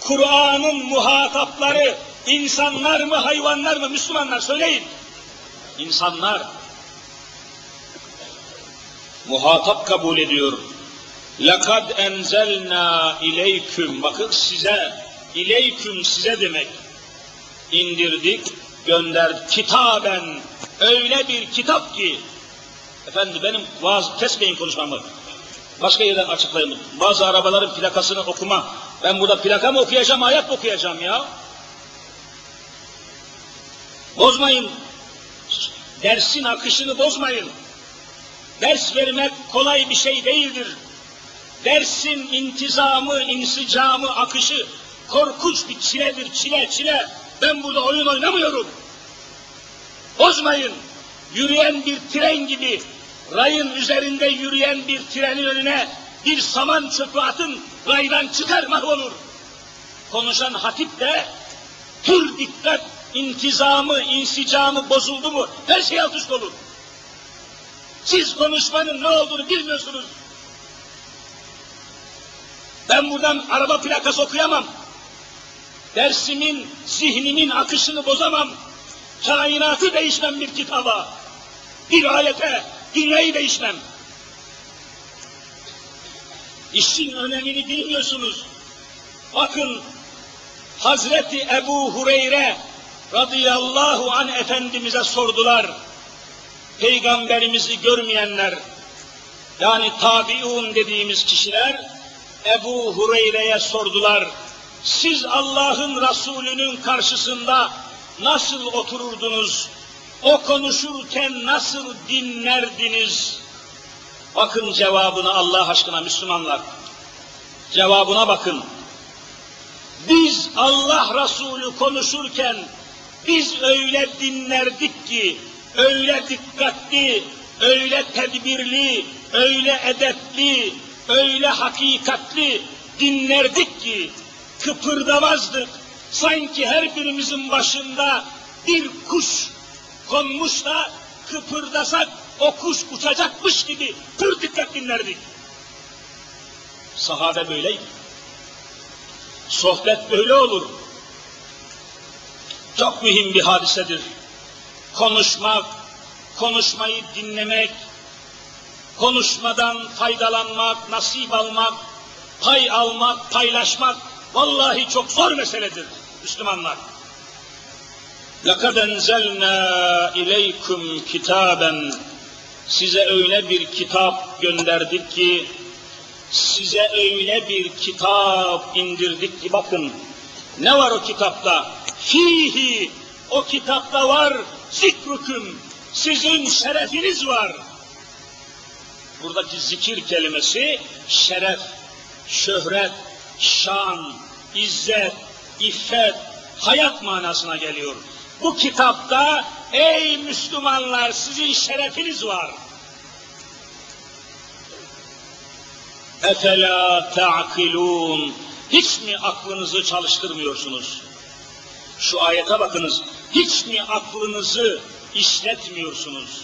Kur'an'ın muhatapları insanlar mı hayvanlar mı Müslümanlar söyleyin. İnsanlar muhatap kabul ediyor. لَقَدْ اَنْزَلْنَا ileyküm Bakın size, ileyküm size demek. indirdik, gönderdik. Kitaben, öyle bir kitap ki, efendi benim vaaz, kesmeyin konuşmamı. Başka yerden açıklayayım. Bazı arabaların plakasını okuma. Ben burada plaka mı okuyacağım, ayet mi okuyacağım ya? Bozmayın. Dersin akışını bozmayın. Ders vermek kolay bir şey değildir. Dersin intizamı, insicamı, akışı korkunç bir çiledir, çile, çile. Ben burada oyun oynamıyorum. Bozmayın. Yürüyen bir tren gibi, rayın üzerinde yürüyen bir trenin önüne bir saman çöpü atın, raydan çıkar mahvolur. Konuşan hatip de pür dikkat, intizamı, insicamı bozuldu mu her şey alt üst olur. Siz konuşmanın ne olduğunu bilmiyorsunuz. Ben buradan araba plakası okuyamam. Dersimin, zihnimin akışını bozamam. Kainatı değişmem bir kitaba. Bir ayete, dünyayı değişmem. İşin önemini bilmiyorsunuz. Bakın Hazreti Ebu Hureyre radıyallahu an Efendimiz'e sordular peygamberimizi görmeyenler, yani tabiun dediğimiz kişiler, Ebu Hureyre'ye sordular, siz Allah'ın Resulü'nün karşısında nasıl otururdunuz, o konuşurken nasıl dinlerdiniz? Bakın cevabına Allah aşkına Müslümanlar, cevabına bakın. Biz Allah Resulü konuşurken, biz öyle dinlerdik ki, öyle dikkatli, öyle tedbirli, öyle edepli, öyle hakikatli dinlerdik ki kıpırdamazdık. Sanki her birimizin başında bir kuş konmuş da kıpırdasak o kuş uçacakmış gibi pür dikkat dinlerdik. Sahabe böyleydi. Sohbet böyle olur. Çok mühim bir hadisedir Konuşmak, konuşmayı dinlemek, konuşmadan faydalanmak, nasip almak, pay almak, paylaşmak vallahi çok zor meseledir Müslümanlar. لَقَدْ اَنْزَلْنَا اِلَيْكُمْ كِتَابًا Size öyle bir kitap gönderdik ki, size öyle bir kitap indirdik ki bakın, ne var o kitapta? Fihi, o kitapta var zikrukum, sizin şerefiniz var. Buradaki zikir kelimesi şeref, şöhret, şan, izzet, iffet, hayat manasına geliyor. Bu kitapta ey Müslümanlar sizin şerefiniz var. Efela ta'kilun. Hiç mi aklınızı çalıştırmıyorsunuz? Şu ayete bakınız. Hiç mi aklınızı işletmiyorsunuz?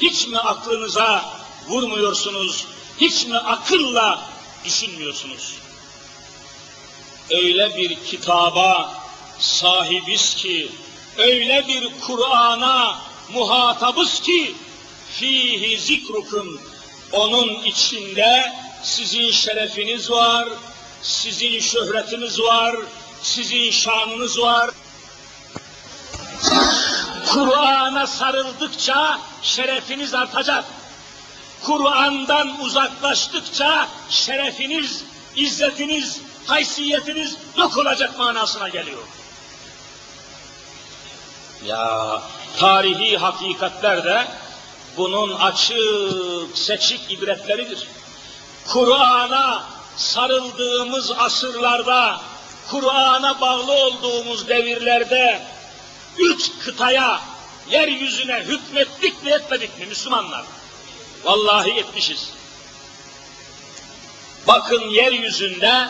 Hiç mi aklınıza vurmuyorsunuz? Hiç mi akılla düşünmüyorsunuz? Öyle bir kitaba sahibiz ki, öyle bir Kur'an'a muhatabız ki, fihi zikrukum, onun içinde sizin şerefiniz var, sizin şöhretiniz var, sizin şanınız var. Kur'an'a sarıldıkça şerefiniz artacak. Kur'an'dan uzaklaştıkça şerefiniz, izzetiniz, haysiyetiniz yok olacak manasına geliyor. Ya tarihi hakikatler de bunun açık, seçik ibretleridir. Kur'an'a sarıldığımız asırlarda, Kur'an'a bağlı olduğumuz devirlerde üç kıtaya, yeryüzüne hükmettik mi etmedik mi Müslümanlar? Vallahi etmişiz. Bakın yeryüzünde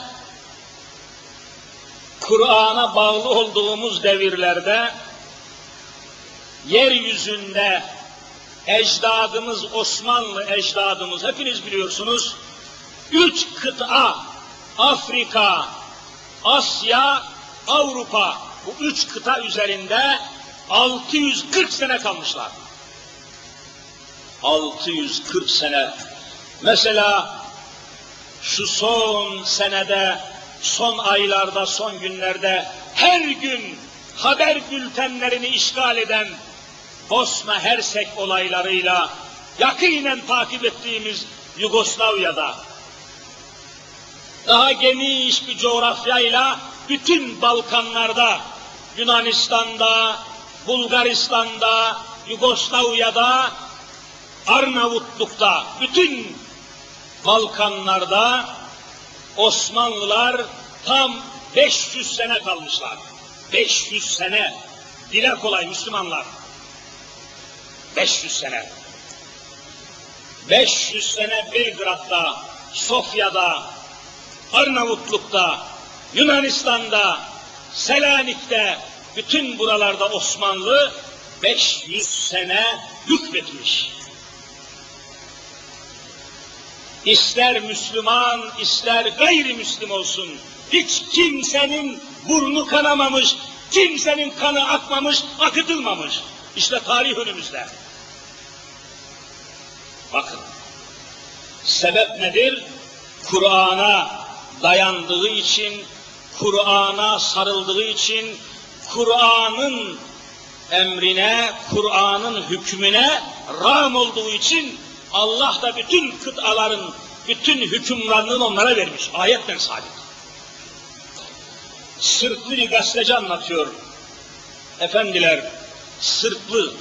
Kur'an'a bağlı olduğumuz devirlerde yeryüzünde ecdadımız, Osmanlı ecdadımız hepiniz biliyorsunuz, üç kıta, Afrika, Asya, Avrupa, bu üç kıta üzerinde 640 sene kalmışlar. 640 sene. Mesela şu son senede, son aylarda, son günlerde her gün haber bültenlerini işgal eden Bosna Hersek olaylarıyla yakinen takip ettiğimiz Yugoslavya'da daha geniş bir coğrafyayla bütün Balkanlarda, Yunanistan'da, Bulgaristan'da, Yugoslavya'da, Arnavutluk'ta, bütün Balkanlarda Osmanlılar tam 500 sene kalmışlar. 500 sene. Dile kolay Müslümanlar. 500 sene. 500 sene Belgrad'da, Sofya'da, Arnavutluk'ta, Yunanistan'da, Selanik'te, bütün buralarda Osmanlı 500 sene hükmetmiş. İster Müslüman, ister gayrimüslim olsun, hiç kimsenin burnu kanamamış, kimsenin kanı akmamış, akıtılmamış. İşte tarih önümüzde. Bakın, sebep nedir? Kur'an'a dayandığı için, Kur'an'a sarıldığı için, Kur'an'ın emrine, Kur'an'ın hükmüne ram olduğu için Allah da bütün kıtaların, bütün hükümranlığını onlara vermiş. Ayetten sabit. Sırtlı bir gazeteci anlatıyor. Efendiler, Sırplı,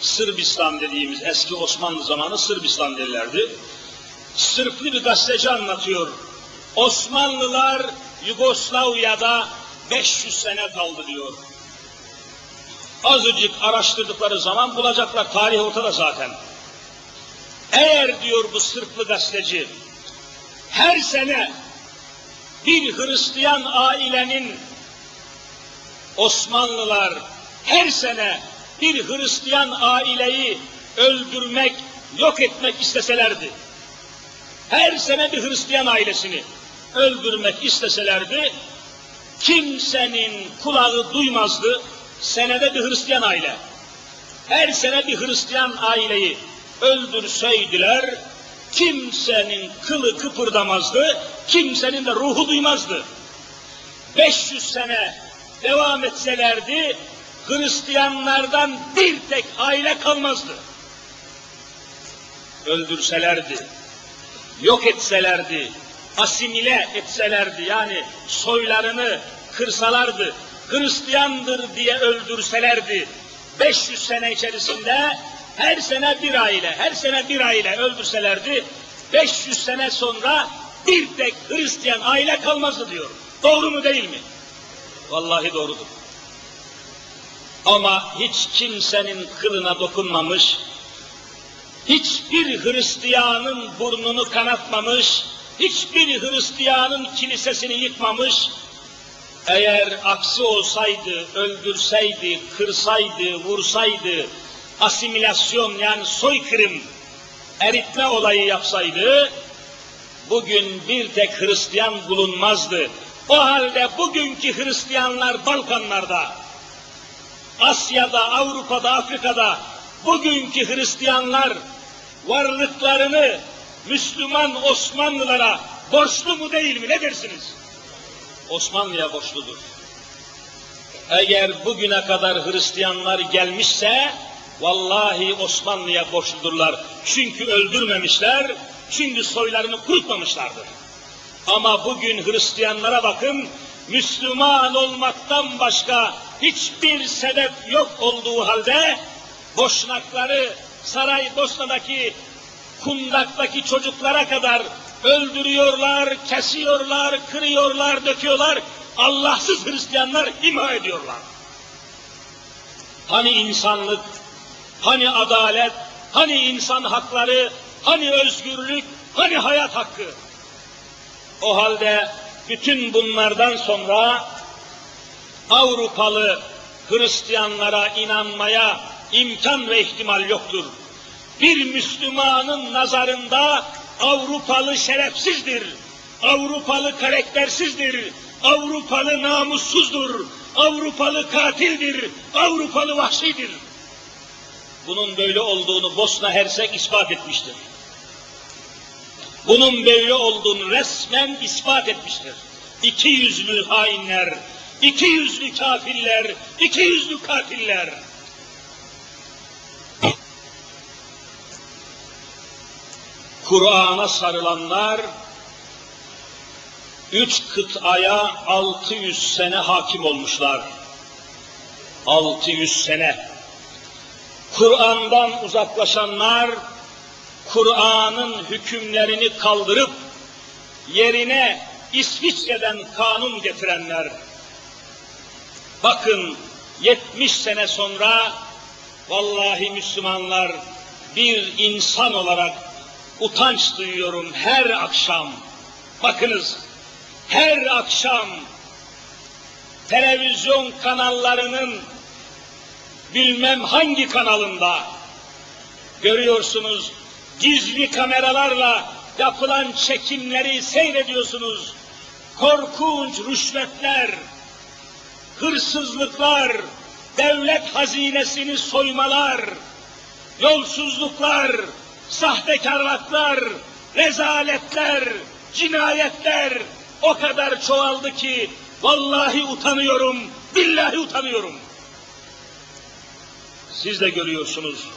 Sırbistan dediğimiz eski Osmanlı zamanı Sırbistan derlerdi. Sırplı bir gazeteci anlatıyor. Osmanlılar Yugoslavya'da 500 sene kaldı diyor. Azıcık araştırdıkları zaman bulacaklar. Tarih ortada zaten. Eğer diyor bu Sırplı gazeteci her sene bir Hristiyan ailenin Osmanlılar her sene bir Hristiyan aileyi öldürmek, yok etmek isteselerdi. Her sene bir Hristiyan ailesini öldürmek isteselerdi kimsenin kulağı duymazdı. Senede bir Hristiyan aile. Her sene bir Hristiyan aileyi öldürseydiler, kimsenin kılı kıpırdamazdı, kimsenin de ruhu duymazdı. 500 sene devam etselerdi, Hristiyanlardan bir tek aile kalmazdı. Öldürselerdi, yok etselerdi, asimile etselerdi yani soylarını kırsalardı, Hristiyandır diye öldürselerdi, 500 sene içerisinde her sene bir aile, her sene bir aile öldürselerdi, 500 sene sonra bir tek Hristiyan aile kalmazdı diyor. Doğru mu değil mi? Vallahi doğrudur. Ama hiç kimsenin kılına dokunmamış, hiçbir Hristiyanın burnunu kanatmamış, hiçbir Hristiyanın kilisesini yıkmamış, eğer aksi olsaydı, öldürseydi, kırsaydı, vursaydı, asimilasyon yani soykırım, eritme olayı yapsaydı, bugün bir tek Hristiyan bulunmazdı. O halde bugünkü Hristiyanlar Balkanlarda, Asya'da, Avrupa'da, Afrika'da bugünkü Hristiyanlar varlıklarını Müslüman Osmanlılara borçlu mu değil mi ne dersiniz? Osmanlı'ya borçludur. Eğer bugüne kadar Hristiyanlar gelmişse vallahi Osmanlı'ya borçludurlar. Çünkü öldürmemişler, çünkü soylarını kurutmamışlardır. Ama bugün Hristiyanlara bakın, Müslüman olmaktan başka hiçbir sebep yok olduğu halde boşnakları Saraybosna'daki kundaktaki çocuklara kadar öldürüyorlar, kesiyorlar, kırıyorlar, döküyorlar. Allahsız Hristiyanlar ima ediyorlar. Hani insanlık, hani adalet, hani insan hakları, hani özgürlük, hani hayat hakkı. O halde bütün bunlardan sonra Avrupalı Hristiyanlara inanmaya imkan ve ihtimal yoktur. Bir Müslümanın nazarında Avrupalı şerefsizdir, Avrupalı karaktersizdir, Avrupalı namussuzdur, Avrupalı katildir, Avrupalı vahşidir. Bunun böyle olduğunu Bosna Hersek ispat etmiştir. Bunun böyle olduğunu resmen ispat etmiştir. İki yüzlü hainler, iki yüzlü kafirler, iki yüzlü katiller. Kur'an'a sarılanlar, üç kıtaya 600 sene hakim olmuşlar. 600 sene. Kur'an'dan uzaklaşanlar, Kur'an'ın hükümlerini kaldırıp, yerine İsviçre'den kanun getirenler, bakın 70 sene sonra, vallahi Müslümanlar, bir insan olarak utanç duyuyorum her akşam. Bakınız, her akşam televizyon kanallarının bilmem hangi kanalında görüyorsunuz gizli kameralarla yapılan çekimleri seyrediyorsunuz. Korkunç rüşvetler, hırsızlıklar, devlet hazinesini soymalar, yolsuzluklar, sahtekarlıklar, rezaletler, cinayetler o kadar çoğaldı ki vallahi utanıyorum, billahi utanıyorum. Siz de görüyorsunuz.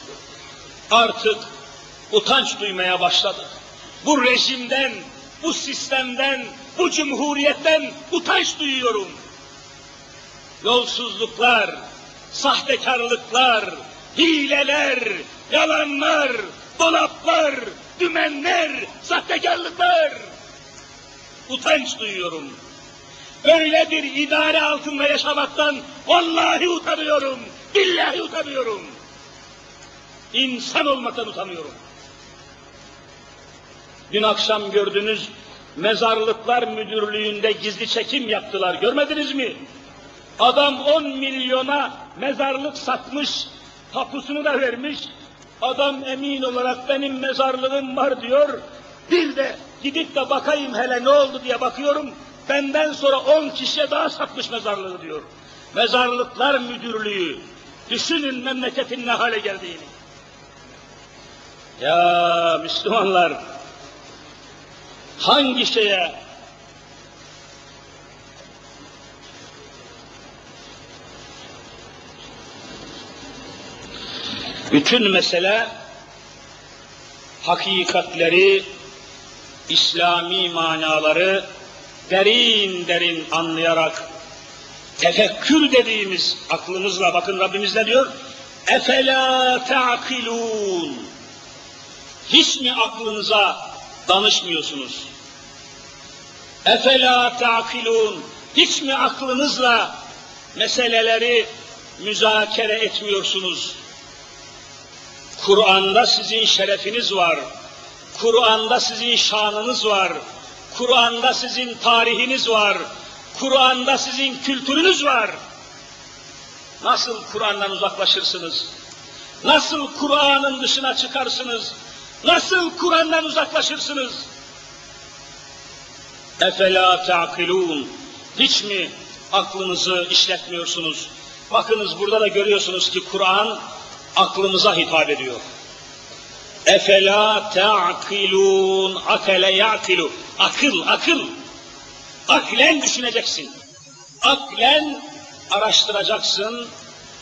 Artık utanç duymaya başladık. Bu rejimden, bu sistemden, bu cumhuriyetten utanç duyuyorum. Yolsuzluklar, sahtekarlıklar, hileler, yalanlar, dolaplar, dümenler, sahtekarlıklar. Utanç duyuyorum. Böyle bir idare altında yaşamaktan vallahi utanıyorum, billahi utanıyorum. İnsan olmaktan utanıyorum. Dün akşam gördünüz mezarlıklar müdürlüğünde gizli çekim yaptılar. Görmediniz mi? Adam 10 milyona mezarlık satmış, tapusunu da vermiş. Adam emin olarak benim mezarlığım var diyor. Bir de gidip de bakayım hele ne oldu diye bakıyorum. benden sonra on kişiye daha satmış mezarlığı diyor. Mezarlıklar müdürlüğü. Düşünün memleketin ne hale geldiğini. Ya Müslümanlar hangi şeye bütün mesele hakikatleri, İslami manaları derin derin anlayarak tefekkür dediğimiz aklımızla bakın Rabbimiz ne diyor? Efela ta'kilun. Hiç mi aklınıza danışmıyorsunuz? Efela ta'kilun. Hiç mi aklınızla meseleleri müzakere etmiyorsunuz? Kur'an'da sizin şerefiniz var. Kur'an'da sizin şanınız var. Kur'an'da sizin tarihiniz var. Kur'an'da sizin kültürünüz var. Nasıl Kur'an'dan uzaklaşırsınız? Nasıl Kur'an'ın dışına çıkarsınız? Nasıl Kur'an'dan uzaklaşırsınız? Efela ta'kilun. Hiç mi aklınızı işletmiyorsunuz? Bakınız burada da görüyorsunuz ki Kur'an aklımıza hitap ediyor. Efela ta'kilun, akele ya'kilu. Akıl, akıl. Aklen düşüneceksin. Aklen araştıracaksın,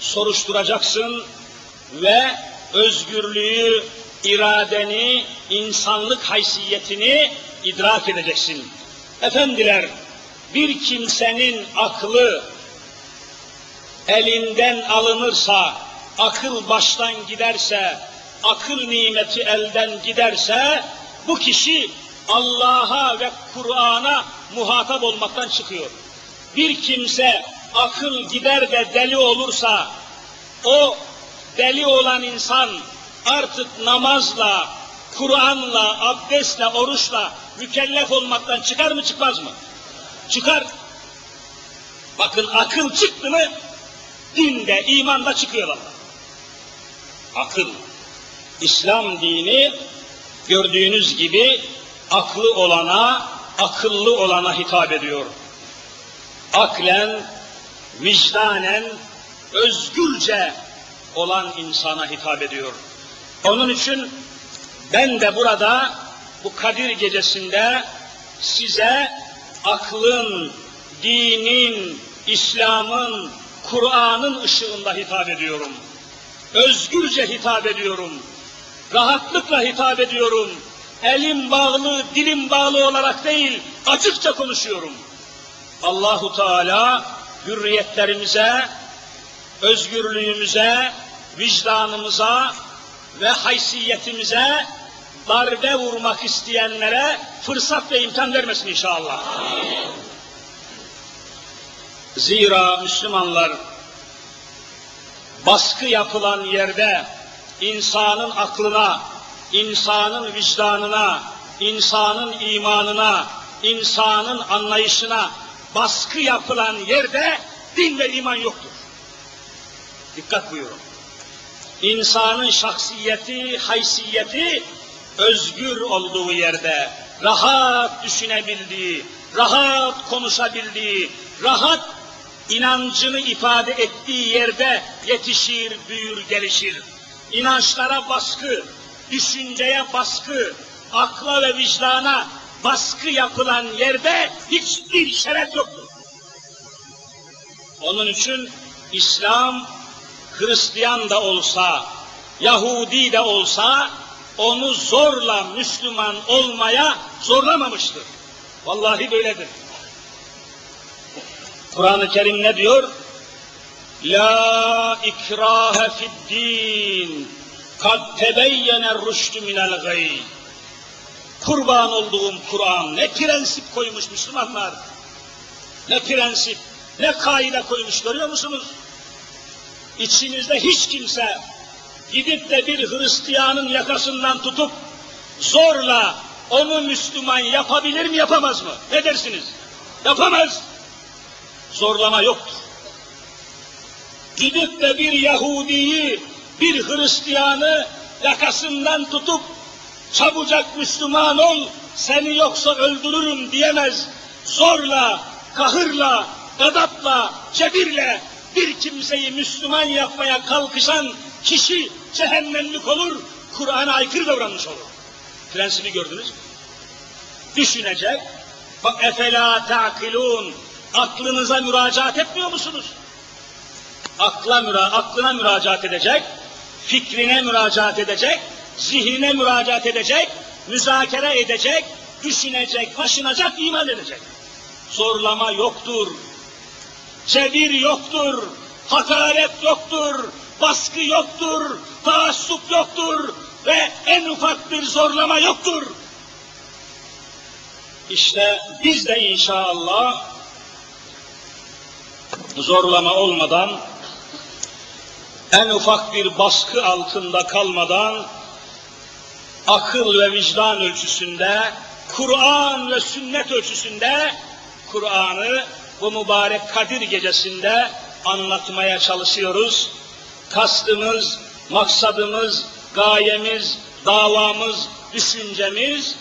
soruşturacaksın ve özgürlüğü, iradeni, insanlık haysiyetini idrak edeceksin. Efendiler, bir kimsenin aklı elinden alınırsa, akıl baştan giderse, akıl nimeti elden giderse, bu kişi Allah'a ve Kur'an'a muhatap olmaktan çıkıyor. Bir kimse akıl gider de deli olursa, o deli olan insan artık namazla, Kur'an'la, abdestle, oruçla mükellef olmaktan çıkar mı çıkmaz mı? Çıkar. Bakın akıl çıktı mı dinde, imanda çıkıyor Allah. Akıl. İslam dini gördüğünüz gibi aklı olana, akıllı olana hitap ediyor. Aklen, vicdanen, özgürce olan insana hitap ediyor. Onun için ben de burada bu Kadir gecesinde size aklın, dinin, İslam'ın, Kur'an'ın ışığında hitap ediyorum. Özgürce hitap ediyorum. Rahatlıkla hitap ediyorum. Elim bağlı, dilim bağlı olarak değil, açıkça konuşuyorum. Allahu Teala hürriyetlerimize, özgürlüğümüze, vicdanımıza ve haysiyetimize darbe vurmak isteyenlere fırsat ve imkan vermesin inşallah. Zira Müslümanlar baskı yapılan yerde insanın aklına, insanın vicdanına, insanın imanına, insanın anlayışına baskı yapılan yerde din ve iman yoktur. Dikkat buyurun. İnsanın şahsiyeti, haysiyeti özgür olduğu yerde, rahat düşünebildiği, rahat konuşabildiği, rahat inancını ifade ettiği yerde yetişir, büyür, gelişir. İnançlara baskı, düşünceye baskı, akla ve vicdana baskı yapılan yerde hiçbir şeref yoktur. Onun için İslam Hristiyan da olsa, Yahudi de olsa onu zorla Müslüman olmaya zorlamamıştır. Vallahi böyledir. Kur'an-ı Kerim ne diyor? La ikrahe fid din. Kad tebeyyene rüştü minel gay. Kurban olduğum Kur'an ne prensip koymuş Müslümanlar. Ne prensip, ne kaide koymuş görüyor musunuz? İçinizde hiç kimse gidip de bir Hristiyanın yakasından tutup zorla onu Müslüman yapabilir mi yapamaz mı? Ne dersiniz? Yapamaz. Zorlama yoktur. Gidip de bir Yahudiyi, bir Hristiyanı yakasından tutup çabucak Müslüman ol, seni yoksa öldürürüm diyemez. zorla, kahırla, gadapla, cebirle bir kimseyi Müslüman yapmaya kalkışan kişi cehennemlik olur, Kur'an'a aykırı davranmış olur. Prensibi gördünüz mü? Düşünecek, bak efela ta'kilun, aklınıza müracaat etmiyor musunuz? Akla müra aklına müracaat edecek, fikrine müracaat edecek, zihnine müracaat edecek, müzakere edecek, düşünecek, taşınacak, iman edecek. Zorlama yoktur, cebir yoktur, hakaret yoktur, baskı yoktur, taassup yoktur ve en ufak bir zorlama yoktur. İşte biz de inşallah zorlama olmadan, en ufak bir baskı altında kalmadan, akıl ve vicdan ölçüsünde, Kur'an ve sünnet ölçüsünde Kur'an'ı bu mübarek Kadir gecesinde anlatmaya çalışıyoruz. Kastımız, maksadımız, gayemiz, davamız, düşüncemiz,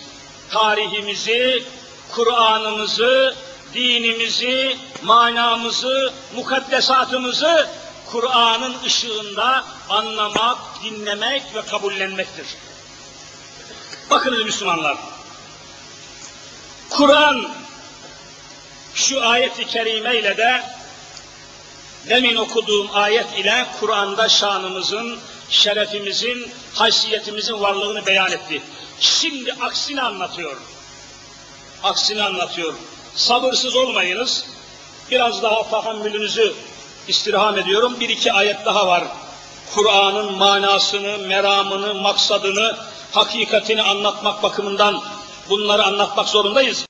tarihimizi, Kur'an'ımızı, dinimizi, manamızı, mukaddesatımızı Kur'an'ın ışığında anlamak, dinlemek ve kabullenmektir. Bakınız Müslümanlar, Kur'an şu ayet-i kerime ile de demin okuduğum ayet ile Kur'an'da şanımızın, şerefimizin, haysiyetimizin varlığını beyan etti. Şimdi aksini anlatıyor. Aksini anlatıyor. Sabırsız olmayınız. Biraz daha tahammülünüzü istirham ediyorum. Bir iki ayet daha var. Kur'an'ın manasını, meramını, maksadını, hakikatini anlatmak bakımından bunları anlatmak zorundayız.